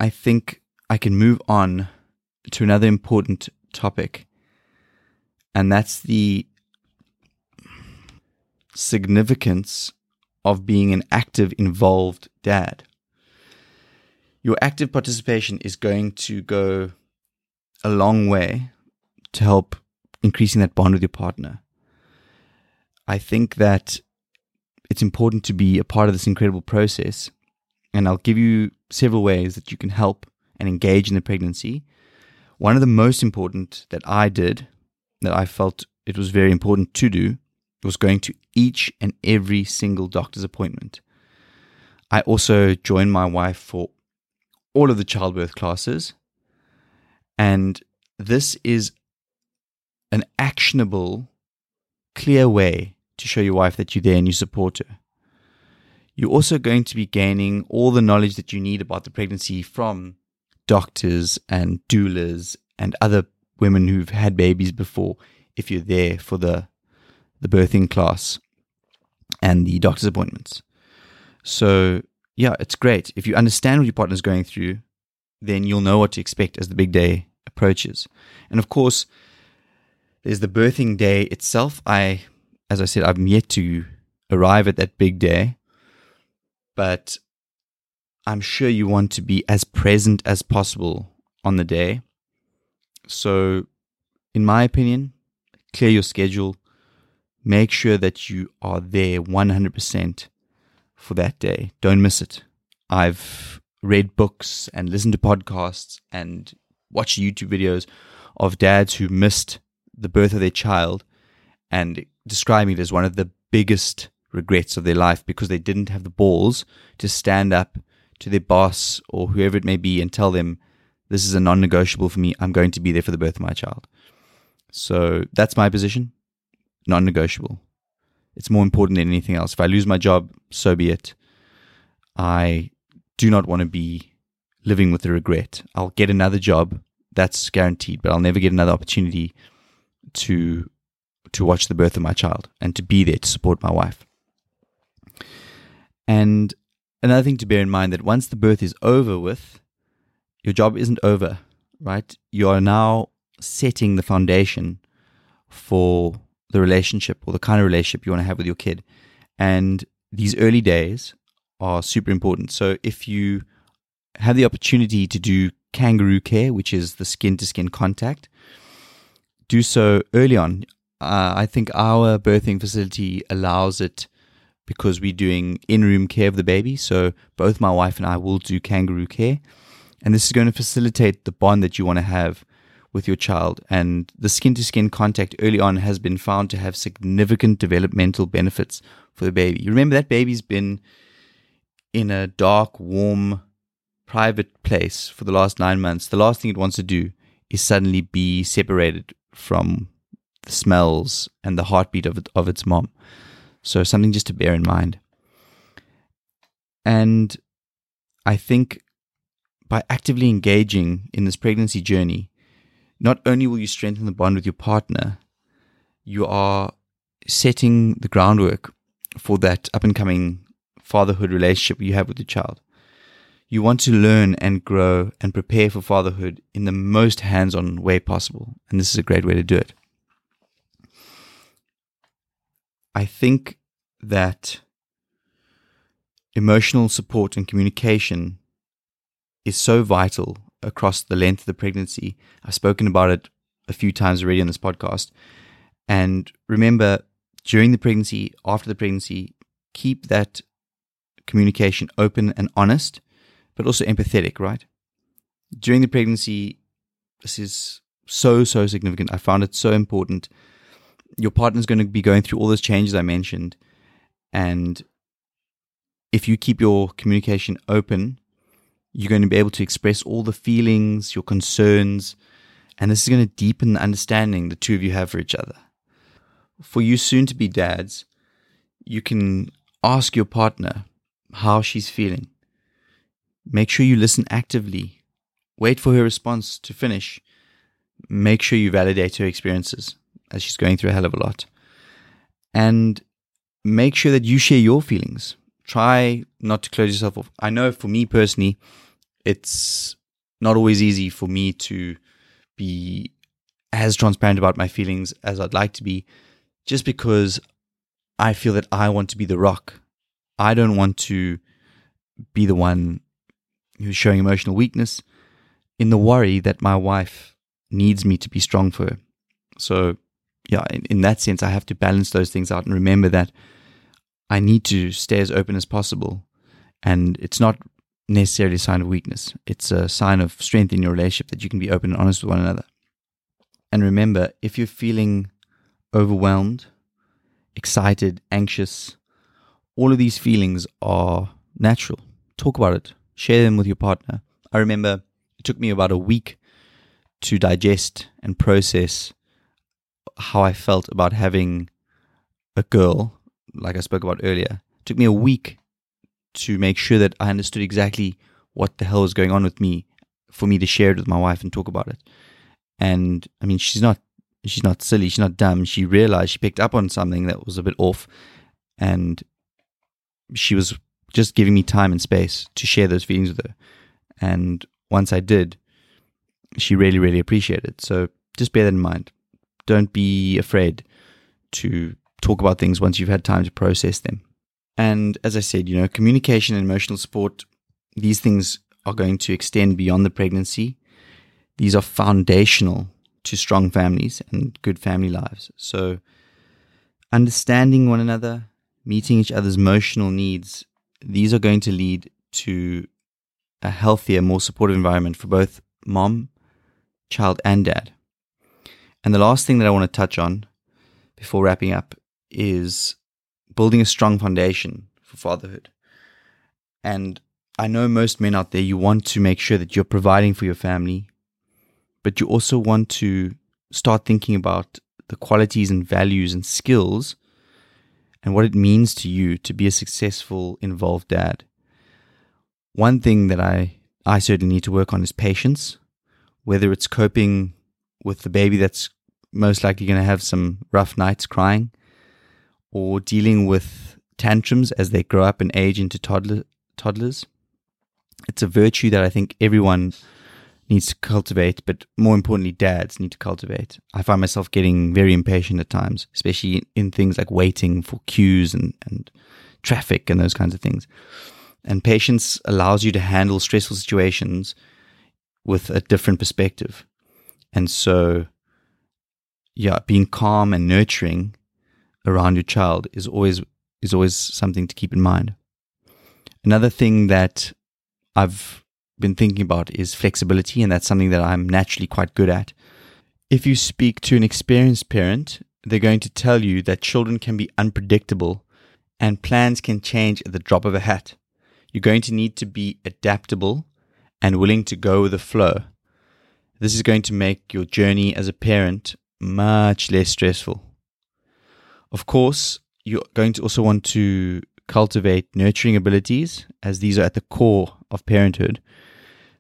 I think I can move on to another important topic, and that's the significance of being an active, involved dad. Your active participation is going to go a long way to help increasing that bond with your partner. I think that it's important to be a part of this incredible process. And I'll give you several ways that you can help and engage in the pregnancy. One of the most important that I did, that I felt it was very important to do, was going to each and every single doctor's appointment. I also joined my wife for all of the childbirth classes. And this is an actionable, clear way to show your wife that you're there and you support her. You're also going to be gaining all the knowledge that you need about the pregnancy from doctors and doulas and other women who've had babies before if you're there for the the birthing class and the doctor's appointments. So, yeah, it's great. If you understand what your partner's going through, then you'll know what to expect as the big day approaches. And of course, there's the birthing day itself. I, as I said, I'm yet to arrive at that big day, but I'm sure you want to be as present as possible on the day. So, in my opinion, clear your schedule, make sure that you are there 100% for that day. Don't miss it. I've read books and listened to podcasts and watched YouTube videos of dads who missed the birth of their child and describing it as one of the biggest regrets of their life because they didn't have the balls to stand up to their boss or whoever it may be and tell them, This is a non negotiable for me. I'm going to be there for the birth of my child. So that's my position non negotiable. It's more important than anything else. If I lose my job, so be it. I do not want to be living with the regret. I'll get another job, that's guaranteed, but I'll never get another opportunity to to watch the birth of my child and to be there to support my wife. And another thing to bear in mind that once the birth is over with, your job isn't over, right? You are now setting the foundation for the relationship or the kind of relationship you want to have with your kid. And these early days are super important. So if you have the opportunity to do kangaroo care, which is the skin to skin contact, do so early on. Uh, I think our birthing facility allows it because we're doing in room care of the baby. So both my wife and I will do kangaroo care. And this is going to facilitate the bond that you want to have with your child. And the skin to skin contact early on has been found to have significant developmental benefits for the baby. You remember that baby's been in a dark, warm, private place for the last nine months. The last thing it wants to do is suddenly be separated from the smells and the heartbeat of, it, of its mom. So, something just to bear in mind. And I think by actively engaging in this pregnancy journey, not only will you strengthen the bond with your partner, you are setting the groundwork for that up and coming fatherhood relationship you have with your child. You want to learn and grow and prepare for fatherhood in the most hands on way possible. And this is a great way to do it. I think that emotional support and communication is so vital across the length of the pregnancy. I've spoken about it a few times already on this podcast. And remember, during the pregnancy, after the pregnancy, keep that communication open and honest, but also empathetic, right? During the pregnancy, this is so, so significant. I found it so important. Your partner's going to be going through all those changes I mentioned. And if you keep your communication open, you're going to be able to express all the feelings, your concerns, and this is going to deepen the understanding the two of you have for each other. For you soon to be dads, you can ask your partner how she's feeling. Make sure you listen actively. Wait for her response to finish. Make sure you validate her experiences as she's going through a hell of a lot. And make sure that you share your feelings try not to close yourself off. I know for me personally, it's not always easy for me to be as transparent about my feelings as I'd like to be, just because I feel that I want to be the rock. I don't want to be the one who's showing emotional weakness in the worry that my wife needs me to be strong for her. So, yeah, in, in that sense, I have to balance those things out and remember that I need to stay as open as possible. And it's not necessarily a sign of weakness, it's a sign of strength in your relationship that you can be open and honest with one another. And remember, if you're feeling overwhelmed, excited, anxious, all of these feelings are natural. Talk about it, share them with your partner. I remember it took me about a week to digest and process how I felt about having a girl like I spoke about earlier. It took me a week to make sure that I understood exactly what the hell was going on with me for me to share it with my wife and talk about it. And I mean, she's not she's not silly, she's not dumb. She realized she picked up on something that was a bit off and she was just giving me time and space to share those feelings with her. And once I did, she really, really appreciated it. So just bear that in mind. Don't be afraid to talk about things once you've had time to process them. And as I said, you know, communication and emotional support, these things are going to extend beyond the pregnancy. These are foundational to strong families and good family lives. So, understanding one another, meeting each other's emotional needs, these are going to lead to a healthier, more supportive environment for both mom, child, and dad. And the last thing that I want to touch on before wrapping up is building a strong foundation for fatherhood. And I know most men out there, you want to make sure that you're providing for your family, but you also want to start thinking about the qualities and values and skills and what it means to you to be a successful, involved dad. One thing that I, I certainly need to work on is patience, whether it's coping with the baby that's most likely going to have some rough nights crying, or dealing with tantrums as they grow up and age into toddler, toddlers. It's a virtue that I think everyone needs to cultivate, but more importantly, dads need to cultivate. I find myself getting very impatient at times, especially in things like waiting for queues and, and traffic and those kinds of things. And patience allows you to handle stressful situations with a different perspective. And so, yeah, being calm and nurturing around your child is always is always something to keep in mind. Another thing that I've been thinking about is flexibility, and that's something that I'm naturally quite good at. If you speak to an experienced parent, they're going to tell you that children can be unpredictable and plans can change at the drop of a hat. You're going to need to be adaptable and willing to go with the flow. This is going to make your journey as a parent much less stressful. Of course, you're going to also want to cultivate nurturing abilities, as these are at the core of parenthood.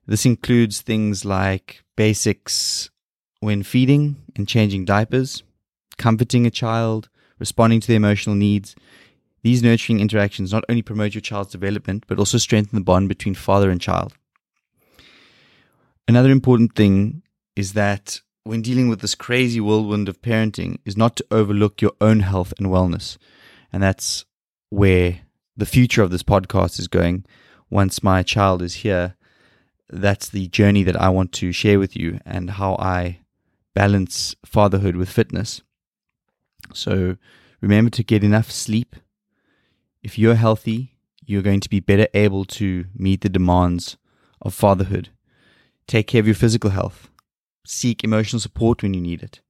This includes things like basics when feeding and changing diapers, comforting a child, responding to their emotional needs. These nurturing interactions not only promote your child's development, but also strengthen the bond between father and child. Another important thing is that when dealing with this crazy whirlwind of parenting is not to overlook your own health and wellness. And that's where the future of this podcast is going once my child is here. That's the journey that I want to share with you and how I balance fatherhood with fitness. So remember to get enough sleep. If you're healthy, you're going to be better able to meet the demands of fatherhood. Take care of your physical health seek emotional support when you need it.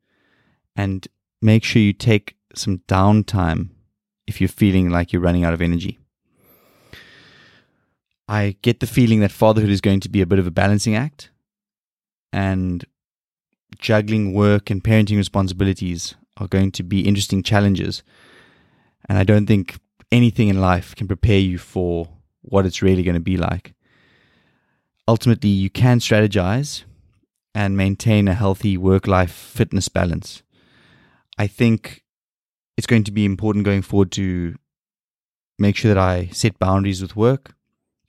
And make sure you take some downtime if you're feeling like you're running out of energy. I get the feeling that fatherhood is going to be a bit of a balancing act, and juggling work and parenting responsibilities are going to be interesting challenges. And I don't think anything in life can prepare you for what it's really going to be like. Ultimately, you can strategize and maintain a healthy work life fitness balance. I think it's going to be important going forward to make sure that I set boundaries with work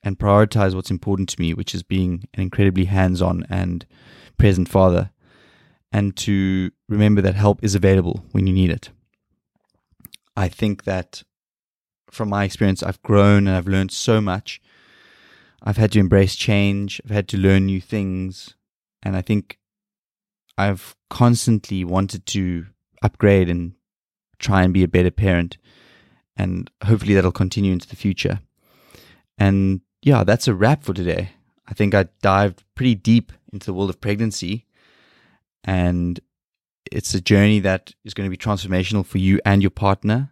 and prioritize what's important to me, which is being an incredibly hands on and present father, and to remember that help is available when you need it. I think that from my experience, I've grown and I've learned so much. I've had to embrace change, I've had to learn new things, and I think I've constantly wanted to upgrade and try and be a better parent. And hopefully that'll continue into the future. And yeah, that's a wrap for today. I think I dived pretty deep into the world of pregnancy. And it's a journey that is going to be transformational for you and your partner.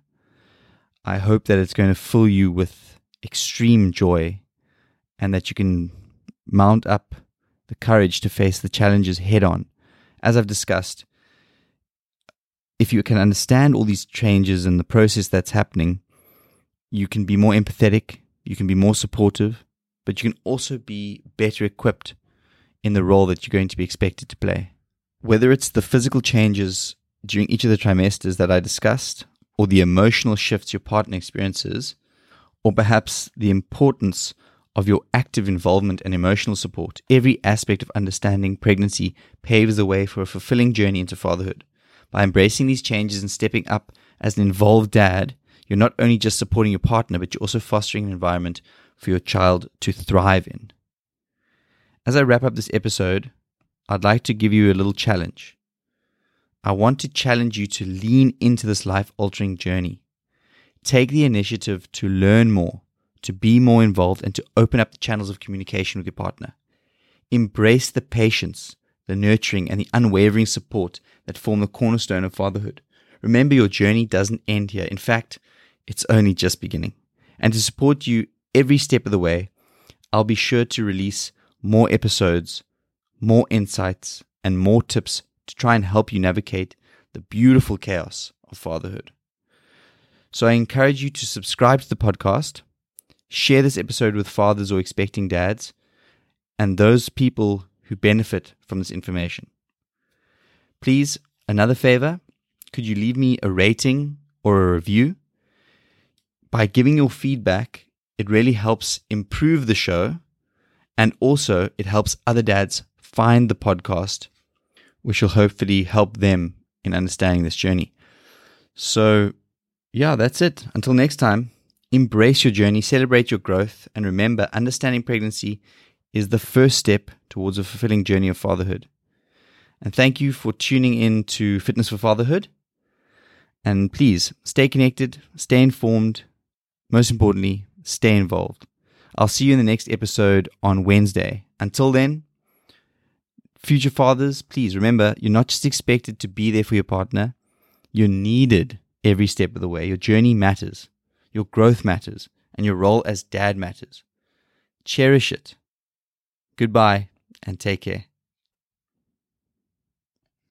I hope that it's going to fill you with extreme joy and that you can mount up the courage to face the challenges head on. As I've discussed, if you can understand all these changes and the process that's happening, you can be more empathetic, you can be more supportive, but you can also be better equipped in the role that you're going to be expected to play. Whether it's the physical changes during each of the trimesters that I discussed, or the emotional shifts your partner experiences, or perhaps the importance of your active involvement and emotional support, every aspect of understanding pregnancy paves the way for a fulfilling journey into fatherhood. By embracing these changes and stepping up as an involved dad, you're not only just supporting your partner, but you're also fostering an environment for your child to thrive in. As I wrap up this episode, I'd like to give you a little challenge. I want to challenge you to lean into this life altering journey. Take the initiative to learn more to be more involved and to open up the channels of communication with your partner. Embrace the patience, the nurturing, and the unwavering support that form the cornerstone of fatherhood. Remember, your journey doesn't end here. In fact, it's only just beginning. And to support you every step of the way, I'll be sure to release more episodes, more insights, and more tips to try and help you navigate the beautiful chaos of fatherhood. So I encourage you to subscribe to the podcast Share this episode with fathers or expecting dads and those people who benefit from this information. Please, another favor could you leave me a rating or a review? By giving your feedback, it really helps improve the show and also it helps other dads find the podcast, which will hopefully help them in understanding this journey. So, yeah, that's it. Until next time. Embrace your journey, celebrate your growth, and remember understanding pregnancy is the first step towards a fulfilling journey of fatherhood. And thank you for tuning in to Fitness for Fatherhood. And please stay connected, stay informed, most importantly, stay involved. I'll see you in the next episode on Wednesday. Until then, future fathers, please remember you're not just expected to be there for your partner, you're needed every step of the way. Your journey matters, your growth matters, and your role as dad matters. Cherish it. Goodbye and take care.